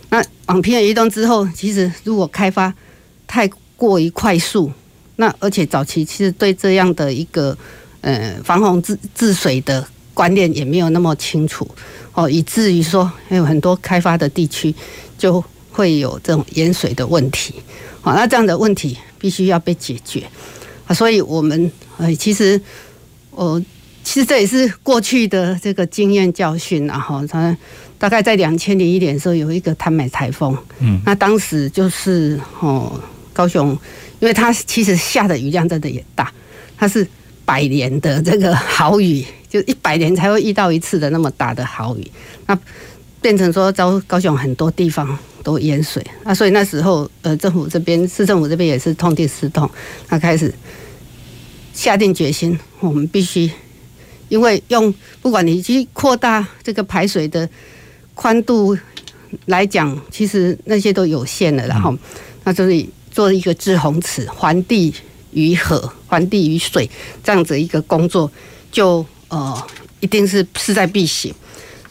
那往平原移动之后，其实如果开发太过于快速，那而且早期其实对这样的一个呃防洪治治水的观念也没有那么清楚哦，以至于说还有很多开发的地区就会有这种淹水的问题。好，那这样的问题必须要被解决。啊，所以我们呃，其实我其实这也是过去的这个经验教训，然后它大概在两千零一年的时候有一个贪美台风，嗯，那当时就是哦，高雄，因为它其实下的雨量真的也大，它是百年的这个豪雨，就一百年才会遇到一次的那么大的豪雨，那变成说高高雄很多地方。都淹水啊，所以那时候呃，政府这边市政府这边也是痛定思痛，他开始下定决心，我们必须因为用不管你去扩大这个排水的宽度来讲，其实那些都有限的，然后那就是做一个制洪池，还地于河，还地于水这样子一个工作，就呃一定是势在必行。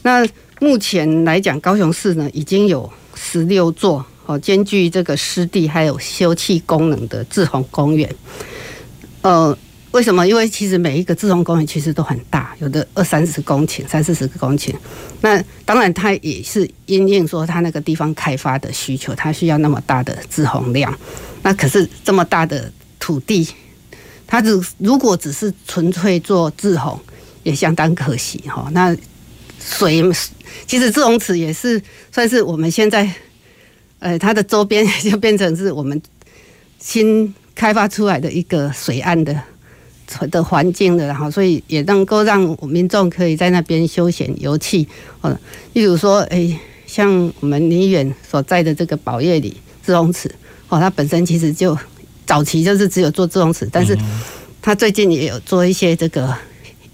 那目前来讲，高雄市呢已经有。十六座哦，兼具这个湿地还有休憩功能的滞洪公园。呃，为什么？因为其实每一个自洪公园其实都很大，有的二三十公顷、三四十个公顷。那当然，它也是因应说它那个地方开发的需求，它需要那么大的自洪量。那可是这么大的土地，它只如果只是纯粹做自洪，也相当可惜哈。那水。其实自洪池也是算是我们现在，呃，它的周边就变成是我们新开发出来的一个水岸的的环境的，然后所以也能够让民众可以在那边休闲游憩。哦，例如说，哎，像我们离远所在的这个宝业里自洪池，哦，它本身其实就早期就是只有做自洪池，但是它最近也有做一些这个。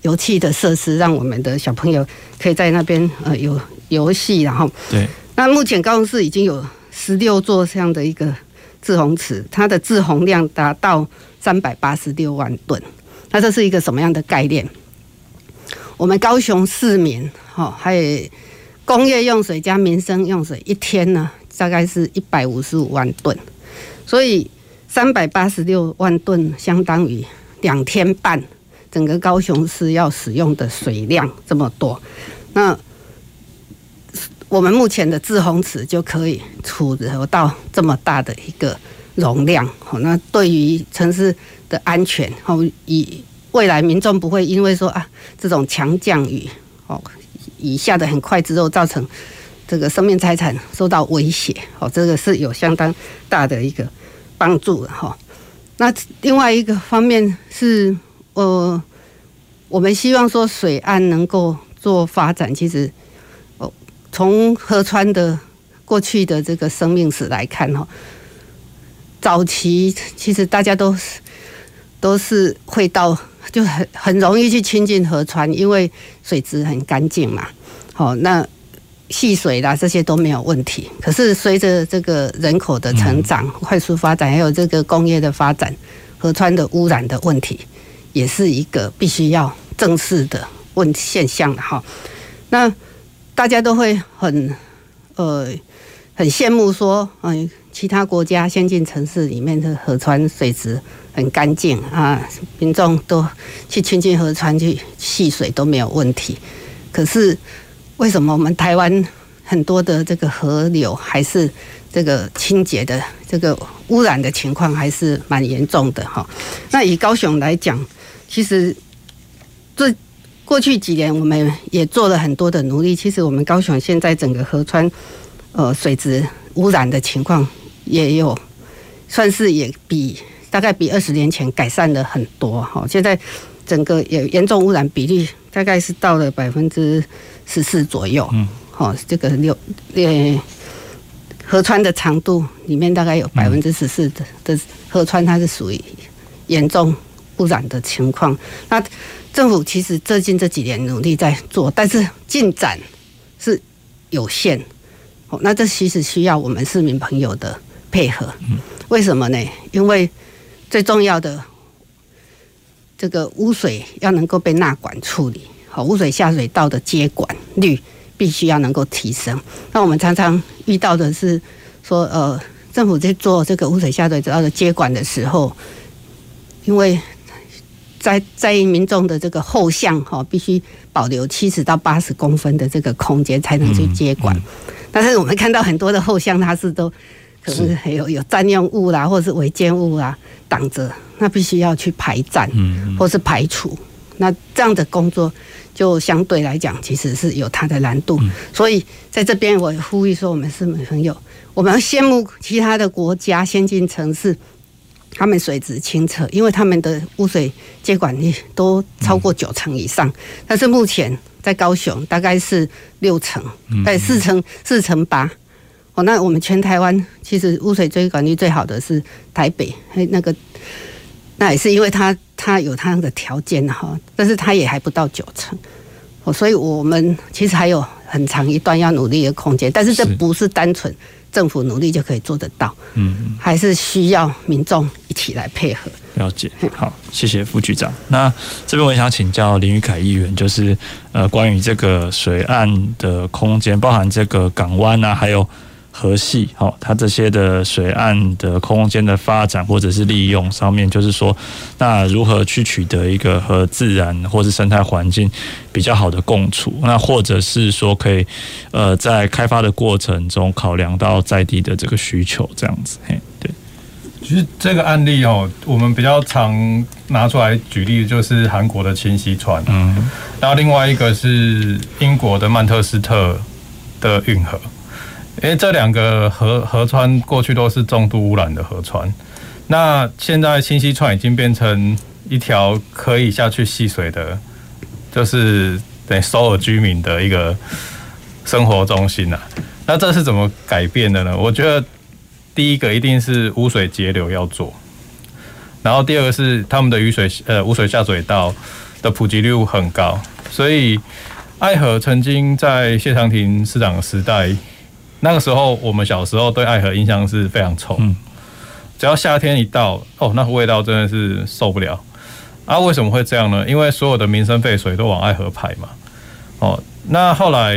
游憩的设施，让我们的小朋友可以在那边呃有游戏，然后对，那目前高雄市已经有十六座这样的一个滞洪池，它的滞洪量达到三百八十六万吨。那这是一个什么样的概念？我们高雄市民，哈，还有工业用水加民生用水，一天呢，大概是一百五十五万吨，所以三百八十六万吨相当于两天半，整个高雄市要使用的水量这么多，那我们目前的滞洪池就可以储留到这么大的一个容量，好，那对于城市的安全，哦以。未来民众不会因为说啊这种强降雨哦，雨下的很快之后造成这个生命财产受到威胁哦，这个是有相当大的一个帮助的哈。那另外一个方面是呃，我们希望说水岸能够做发展，其实哦从河川的过去的这个生命史来看哈，早期其实大家都是都是会到。就很很容易去亲近河川，因为水质很干净嘛。好，那戏水啦这些都没有问题。可是随着这个人口的成长、快速发展，还有这个工业的发展，河川的污染的问题，也是一个必须要正视的问现象的哈。那大家都会很呃很羡慕说，嗯，其他国家先进城市里面的河川水质。很干净啊，民众都去亲近河川去戏水都没有问题。可是为什么我们台湾很多的这个河流还是这个清洁的这个污染的情况还是蛮严重的哈？那以高雄来讲，其实这过去几年我们也做了很多的努力。其实我们高雄现在整个河川呃水质污染的情况也有算是也比。大概比二十年前改善了很多哈，现在整个也严重污染比例大概是到了百分之十四左右，嗯，好，这个六呃河川的长度里面大概有百分之十四的的河川它是属于严重污染的情况。那政府其实最近这几年努力在做，但是进展是有限，哦，那这其实需要我们市民朋友的配合，为什么呢？因为最重要的，这个污水要能够被纳管处理，好，污水下水道的接管率必须要能够提升。那我们常常遇到的是说，呃，政府在做这个污水下水道的接管的时候，因为在在意民众的这个后巷哈，必须保留七十到八十公分的这个空间才能去接管。嗯嗯、但是我们看到很多的后巷，它是都可是还有有占用物啦，或者是违建物啊。挡着，那必须要去排站，或是排除。那这样的工作就相对来讲，其实是有它的难度。所以在这边，我呼吁说，我们市民朋友，我们要羡慕其他的国家先进城市，他们水质清澈，因为他们的污水接管率都超过九成以上。但是目前在高雄大概是六成，在四成四成八。哦，那我们全台湾其实污水追管率最好的是台北，那个那也是因为它它有它的条件哈，但是它也还不到九成，哦，所以我们其实还有很长一段要努力的空间，但是这不是单纯政府努力就可以做得到，嗯，还是需要民众一起来配合。了解，好，谢谢副局长。那这边我也想请教林宇凯议员，就是呃，关于这个水岸的空间，包含这个港湾啊，还有。河系，好，它这些的水岸的空间的发展或者是利用上面，就是说，那如何去取得一个和自然或是生态环境比较好的共处？那或者是说，可以呃，在开发的过程中考量到在地的这个需求，这样子，嘿，对。其实这个案例哦，我们比较常拿出来举例，就是韩国的清溪川，嗯，然后另外一个是英国的曼彻斯特的运河。因为这两个河河川过去都是重度污染的河川，那现在清溪川已经变成一条可以下去戏水的，就是等于首尔居民的一个生活中心了。那这是怎么改变的呢？我觉得第一个一定是污水截流要做，然后第二个是他们的雨水呃污水下水道的普及率很高，所以爱河曾经在谢长廷市长的时代。那个时候我们小时候对爱河印象是非常臭，嗯，只要夏天一到，哦，那个味道真的是受不了。啊，为什么会这样呢？因为所有的民生废水都往爱河排嘛。哦，那后来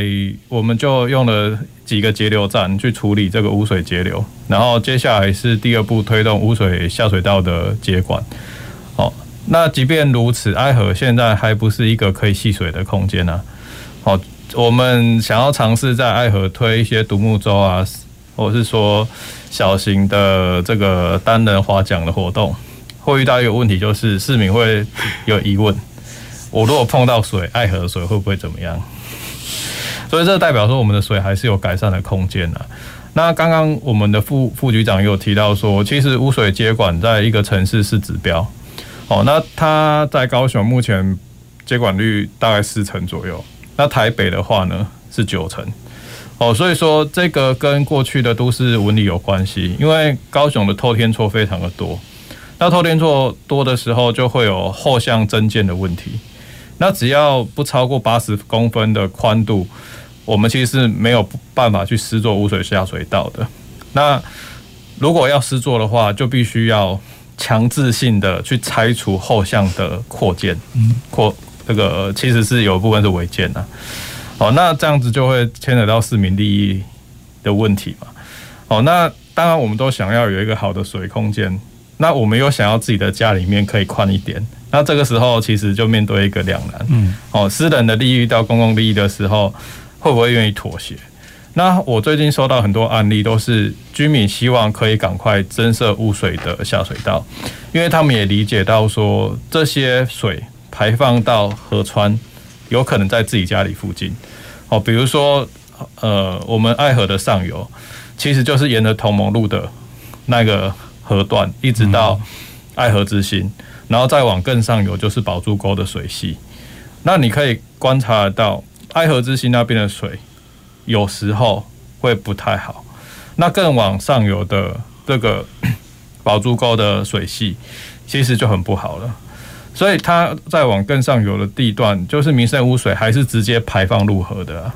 我们就用了几个截流站去处理这个污水截流，然后接下来是第二步推动污水下水道的接管。哦，那即便如此，爱河现在还不是一个可以戏水的空间呢。哦，我们想要尝试在爱河推一些独木舟啊，或者是说小型的这个单人划桨的活动。会遇到一个问题，就是市民会有疑问：我如果碰到水，爱河水会不会怎么样？所以这代表说，我们的水还是有改善的空间的。那刚刚我们的副副局长有提到说，其实污水接管在一个城市是指标。哦，那他在高雄目前接管率大概四成左右，那台北的话呢是九成。哦，所以说这个跟过去的都市纹理有关系，因为高雄的透天错非常的多。那透天错多的时候，就会有后向增建的问题。那只要不超过八十公分的宽度，我们其实是没有办法去施作污水下水道的。那如果要施作的话，就必须要强制性的去拆除后向的扩建，扩这个其实是有一部分是违建的。哦，那这样子就会牵扯到市民利益的问题嘛。哦，那当然我们都想要有一个好的水空间。那我们又想要自己的家里面可以宽一点，那这个时候其实就面对一个两难，嗯，哦，私人的利益到公共利益的时候，会不会愿意妥协？那我最近收到很多案例，都是居民希望可以赶快增设污水的下水道，因为他们也理解到说，这些水排放到河川，有可能在自己家里附近，哦，比如说，呃，我们爱河的上游，其实就是沿着同盟路的那个。河段一直到爱河之心，然后再往更上游就是宝珠沟的水系。那你可以观察得到爱河之心那边的水有时候会不太好。那更往上游的这个 宝珠沟的水系其实就很不好了。所以它再往更上游的地段，就是民生污水还是直接排放入河的。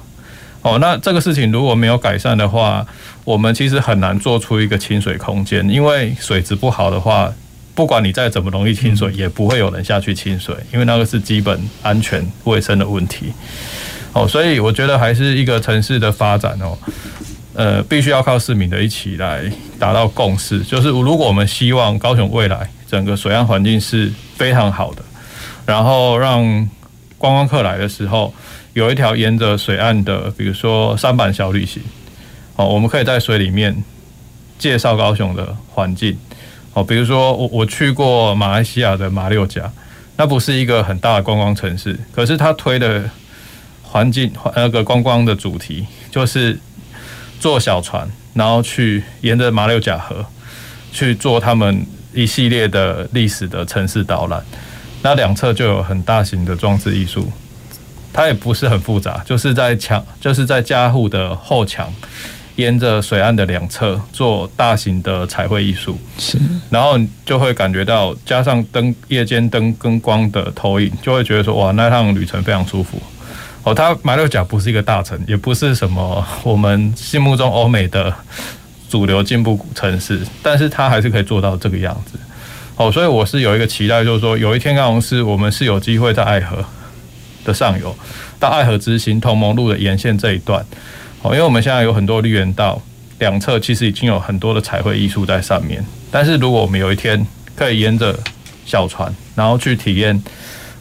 哦，那这个事情如果没有改善的话，我们其实很难做出一个清水空间，因为水质不好的话，不管你再怎么容易清水，也不会有人下去清水，因为那个是基本安全卫生的问题。哦，所以我觉得还是一个城市的发展哦，呃，必须要靠市民的一起来达到共识，就是如果我们希望高雄未来整个水岸环境是非常好的，然后让观光客来的时候。有一条沿着水岸的，比如说三板小旅行，哦，我们可以在水里面介绍高雄的环境，哦，比如说我我去过马来西亚的马六甲，那不是一个很大的观光城市，可是它推的环境那个观光的主题就是坐小船，然后去沿着马六甲河去做他们一系列的历史的城市导览，那两侧就有很大型的装置艺术。它也不是很复杂，就是在墙，就是在家户的后墙，沿着水岸的两侧做大型的彩绘艺术，是，然后就会感觉到加上灯夜间灯跟光的投影，就会觉得说哇，那趟旅程非常舒服。哦，它马六甲不是一个大城，也不是什么我们心目中欧美的主流进步城市，但是它还是可以做到这个样子。哦，所以我是有一个期待，就是说有一天高雄市我们是有机会在爱河的上游到爱河之心同盟路的沿线这一段，哦，因为我们现在有很多绿园道两侧其实已经有很多的彩绘艺术在上面，但是如果我们有一天可以沿着小船，然后去体验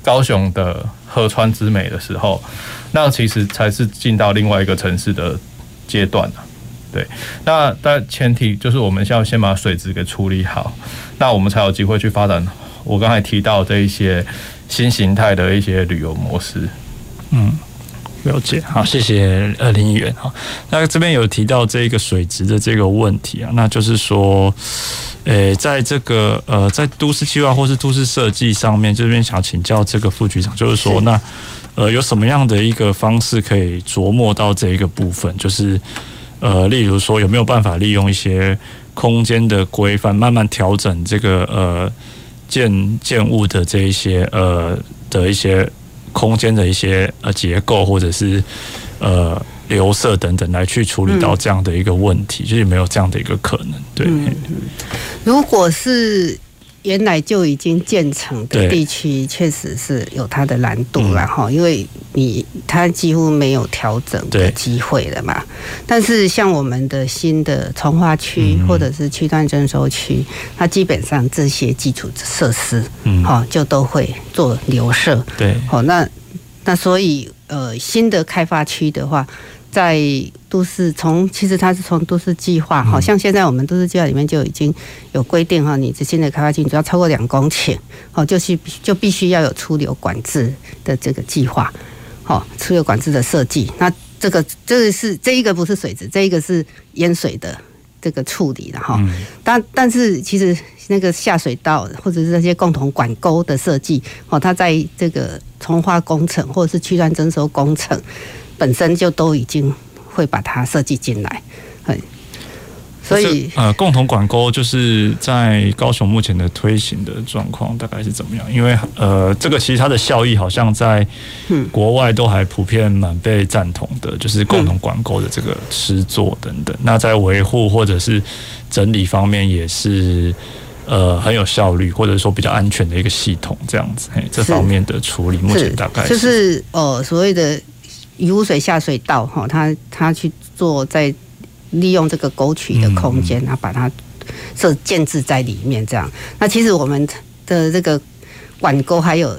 高雄的河川之美的时候，那其实才是进到另外一个城市的阶段了。对，那但前提就是我们需要先把水质给处理好，那我们才有机会去发展我刚才提到这一些。新形态的一些旅游模式，嗯，了解。好，谢谢呃林议员哈。那这边有提到这个水质的这个问题啊，那就是说，诶，在这个呃，在都市计划或是都市设计上面，这边想请教这个副局长，就是说，那呃，有什么样的一个方式可以琢磨到这一个部分？就是呃，例如说，有没有办法利用一些空间的规范，慢慢调整这个呃。建建物的这一些呃的一些空间的一些呃结构，或者是呃留色等等来去处理到这样的一个问题，就是没有这样的一个可能。对，如果是。原来就已经建成的地区，确实是有它的难度了哈，因为你它几乎没有调整的机会了嘛。但是像我们的新的从化区或者是区段征收区，它基本上这些基础设施，嗯，好就都会做留设。对，好那那所以呃新的开发区的话。在都市从其实它是从都市计划，好像现在我们都市计划里面就已经有规定哈，你这新的开发区只要超过两公顷，好 就是就必须要有出流管制的这个计划，好出流管制的设计。那这个这个是这一个不是水质，这一个是淹水的这个处理的哈。但但是其实那个下水道或者是这些共同管沟的设计，哦，它在这个从化工程或者是区段征收工程。本身就都已经会把它设计进来，所以呃，共同管沟就是在高雄目前的推行的状况大概是怎么样？因为呃，这个其实它的效益好像在国外都还普遍蛮被赞同的，就是共同管沟的这个施作等等。那在维护或者是整理方面也是呃很有效率，或者说比较安全的一个系统，这样子。这方面的处理目前大概是就是呃所谓的。雨污水下水道，哈，他他去做，在利用这个沟渠的空间，然后把它设建置在里面，这样。那其实我们的这个管沟还有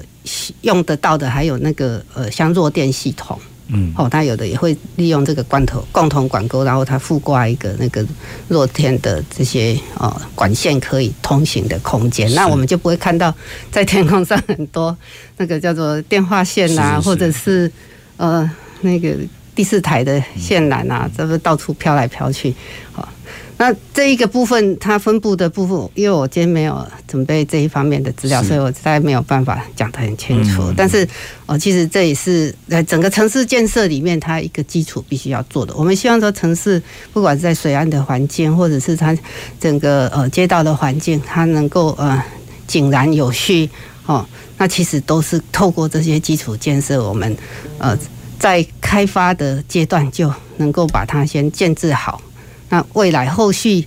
用得到的，还有那个呃，像弱电系统，嗯，哦，它有的也会利用这个罐头共同管沟，然后它附挂一个那个弱电的这些呃管线可以通行的空间，那我们就不会看到在天空上很多那个叫做电话线啊，或者是呃。那个第四台的线缆啊，这不到处飘来飘去，好，那这一个部分它分布的部分，因为我今天没有准备这一方面的资料，所以我实在没有办法讲得很清楚。但是哦，其实这也是在整个城市建设里面，它一个基础必须要做的。我们希望说，城市不管是在水岸的环境，或者是它整个呃街道的环境，它能够呃井然有序哦，那其实都是透过这些基础建设，我们呃。在开发的阶段就能够把它先建置好，那未来后续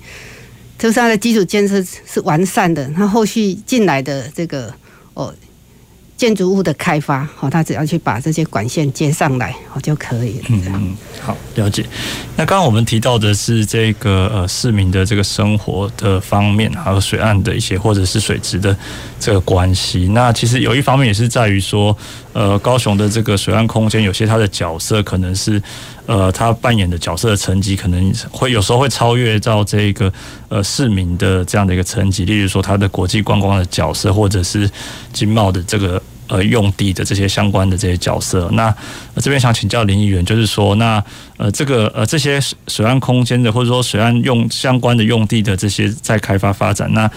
就是它的基础建设是完善的，那后续进来的这个哦。建筑物的开发，好，他只要去把这些管线接上来，好就可以了。嗯嗯，好，了解。那刚刚我们提到的是这个呃市民的这个生活的方面，还有水岸的一些或者是水质的这个关系。那其实有一方面也是在于说，呃，高雄的这个水岸空间，有些它的角色可能是呃，他扮演的角色的层级，可能会有时候会超越到这个呃市民的这样的一个层级。例如说，他的国际观光的角色，或者是经贸的这个。呃，用地的这些相关的这些角色，那、这边想请教林议员，就是说，那呃，这个呃，这些水岸空间的，或者说水岸用相关的用地的这些在开发发展，那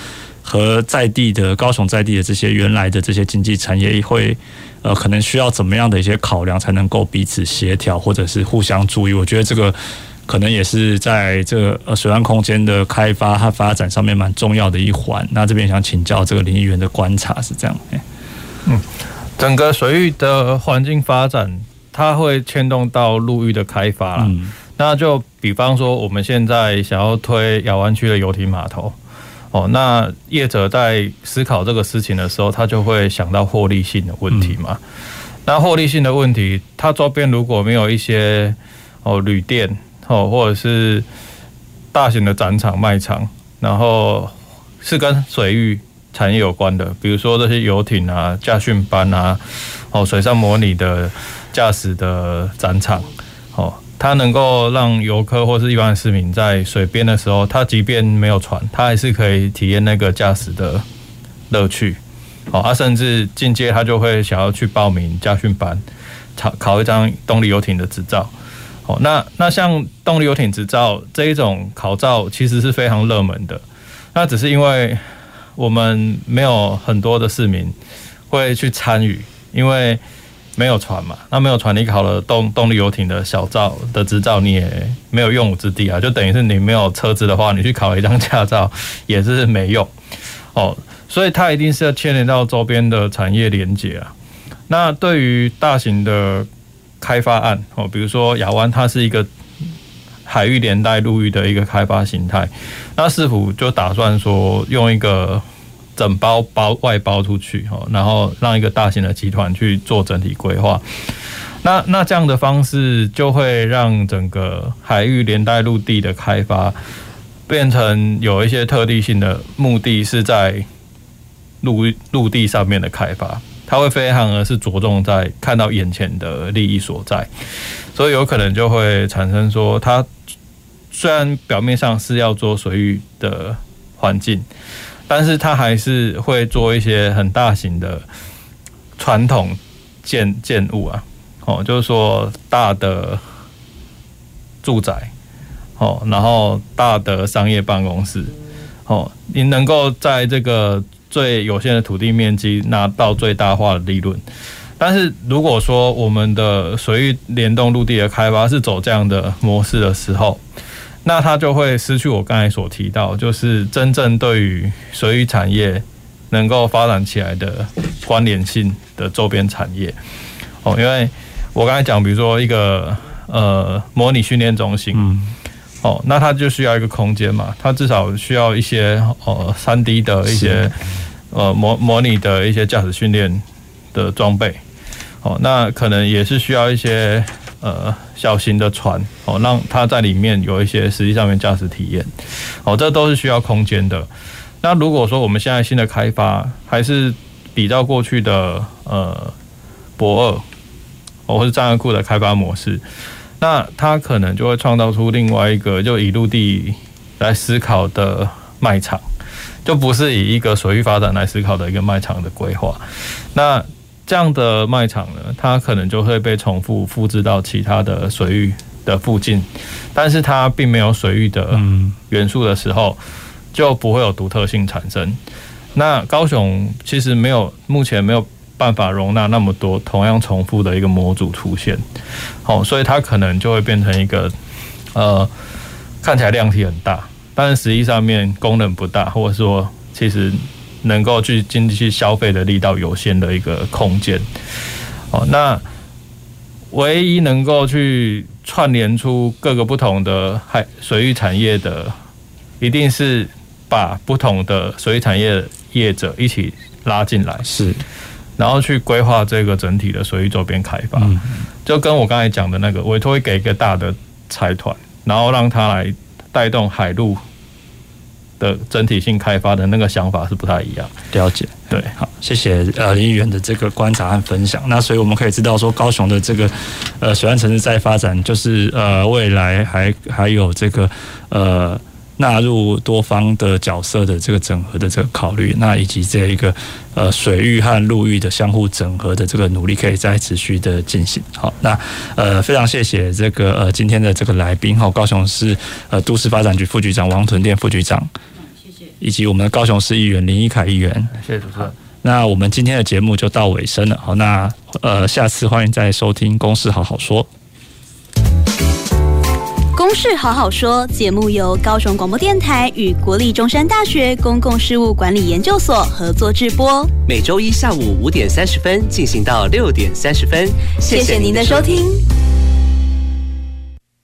和在地的高雄在地的这些原来的这些经济产业会呃，可能需要怎么样的一些考量，才能够彼此协调，或者是互相注意？我觉得这个可能也是在这个呃水岸空间的开发和发展上面蛮重要的一环。那这边想请教这个林议员的观察是这样。嗯，整个水域的环境发展，它会牵动到陆域的开发。嗯，那就比方说，我们现在想要推亚湾区的游艇码头，哦，那业者在思考这个事情的时候，他就会想到获利性的问题嘛。那获利性的问题，它周边如果没有一些哦旅店哦，或者是大型的展场卖场，然后是跟水域。产业有关的，比如说这些游艇啊、驾训班啊、哦水上模拟的驾驶的展场，哦，它能够让游客或是一般市民在水边的时候，他即便没有船，他还是可以体验那个驾驶的乐趣。哦，他甚至进阶，他就会想要去报名驾训班，考考一张动力游艇的执照。哦，那那像动力游艇执照这一种考照，其实是非常热门的。那只是因为。我们没有很多的市民会去参与，因为没有船嘛。那没有船，你考了动动力游艇的小照的执照，你也没有用武之地啊。就等于是你没有车子的话，你去考一张驾照也是没用 哦。所以它一定是要牵连到周边的产业连接啊。那对于大型的开发案哦，比如说亚湾，它是一个海域连带陆域的一个开发形态，那市府就打算说用一个整包包外包出去哦，然后让一个大型的集团去做整体规划。那那这样的方式就会让整个海域连带陆地的开发变成有一些特定性的目的是在陆陆地上面的开发，它会非常而是着重在看到眼前的利益所在，所以有可能就会产生说，它虽然表面上是要做水域的环境，但是它还是会做一些很大型的传统建建物啊。哦，就是说大的住宅，哦，然后大的商业办公室，哦，你能够在这个最有限的土地面积拿到最大化的利润。但是如果说我们的水域联动陆地的开发是走这样的模式的时候，那它就会失去我刚才所提到，就是真正对于水域产业能够发展起来的关联性的周边产业。哦，因为我刚才讲，比如说一个呃模拟训练中心，嗯，哦，那它就需要一个空间嘛，它至少需要一些呃三 D 的一些呃模模拟的一些驾驶训练的装备，哦，那可能也是需要一些呃小型的船，哦，让它在里面有一些实际上面驾驶体验，哦，这都是需要空间的。那如果说我们现在新的开发还是比较过去的呃博二。哦或是战略库的开发模式，那它可能就会创造出另外一个就以陆地来思考的卖场，就不是以一个水域发展来思考的一个卖场的规划。那这样的卖场呢，它可能就会被重复复制到其他的水域的附近，但是它并没有水域的元素的时候，就不会有独特性产生。那高雄其实没有，目前没有。办法容纳那么多同样重复的一个模组出现，好，所以它可能就会变成一个呃看起来量体很大，但是实际上面功能不大，或者说其实能够去经济去消费的力道有限的一个空间。哦，那唯一能够去串联出各个不同的海水域产业的，一定是把不同的水域产业业者一起拉进来。是。然后去规划这个整体的水域周边开发，就跟我刚才讲的那个委托会给一个大的财团，然后让他来带动海陆的整体性开发的那个想法是不太一样。了解，对，好，谢谢呃林议员的这个观察和分享。那所以我们可以知道说，高雄的这个呃水岸城市再发展，就是呃未来还还有这个呃。纳入多方的角色的这个整合的这个考虑，那以及这一个呃水域和陆域的相互整合的这个努力，可以再持续的进行。好，那呃非常谢谢这个呃今天的这个来宾哈，高雄市呃都市发展局副局长王屯店副局长，以及我们的高雄市议员林一凯议员，谢谢主持人。那我们今天的节目就到尾声了，好，那呃下次欢迎再收听《公事好好说》。公事好好说节目由高雄广播电台与国立中山大学公共事务管理研究所合作制播，每周一下午五点三十分进行到六点三十分。谢谢您的收听。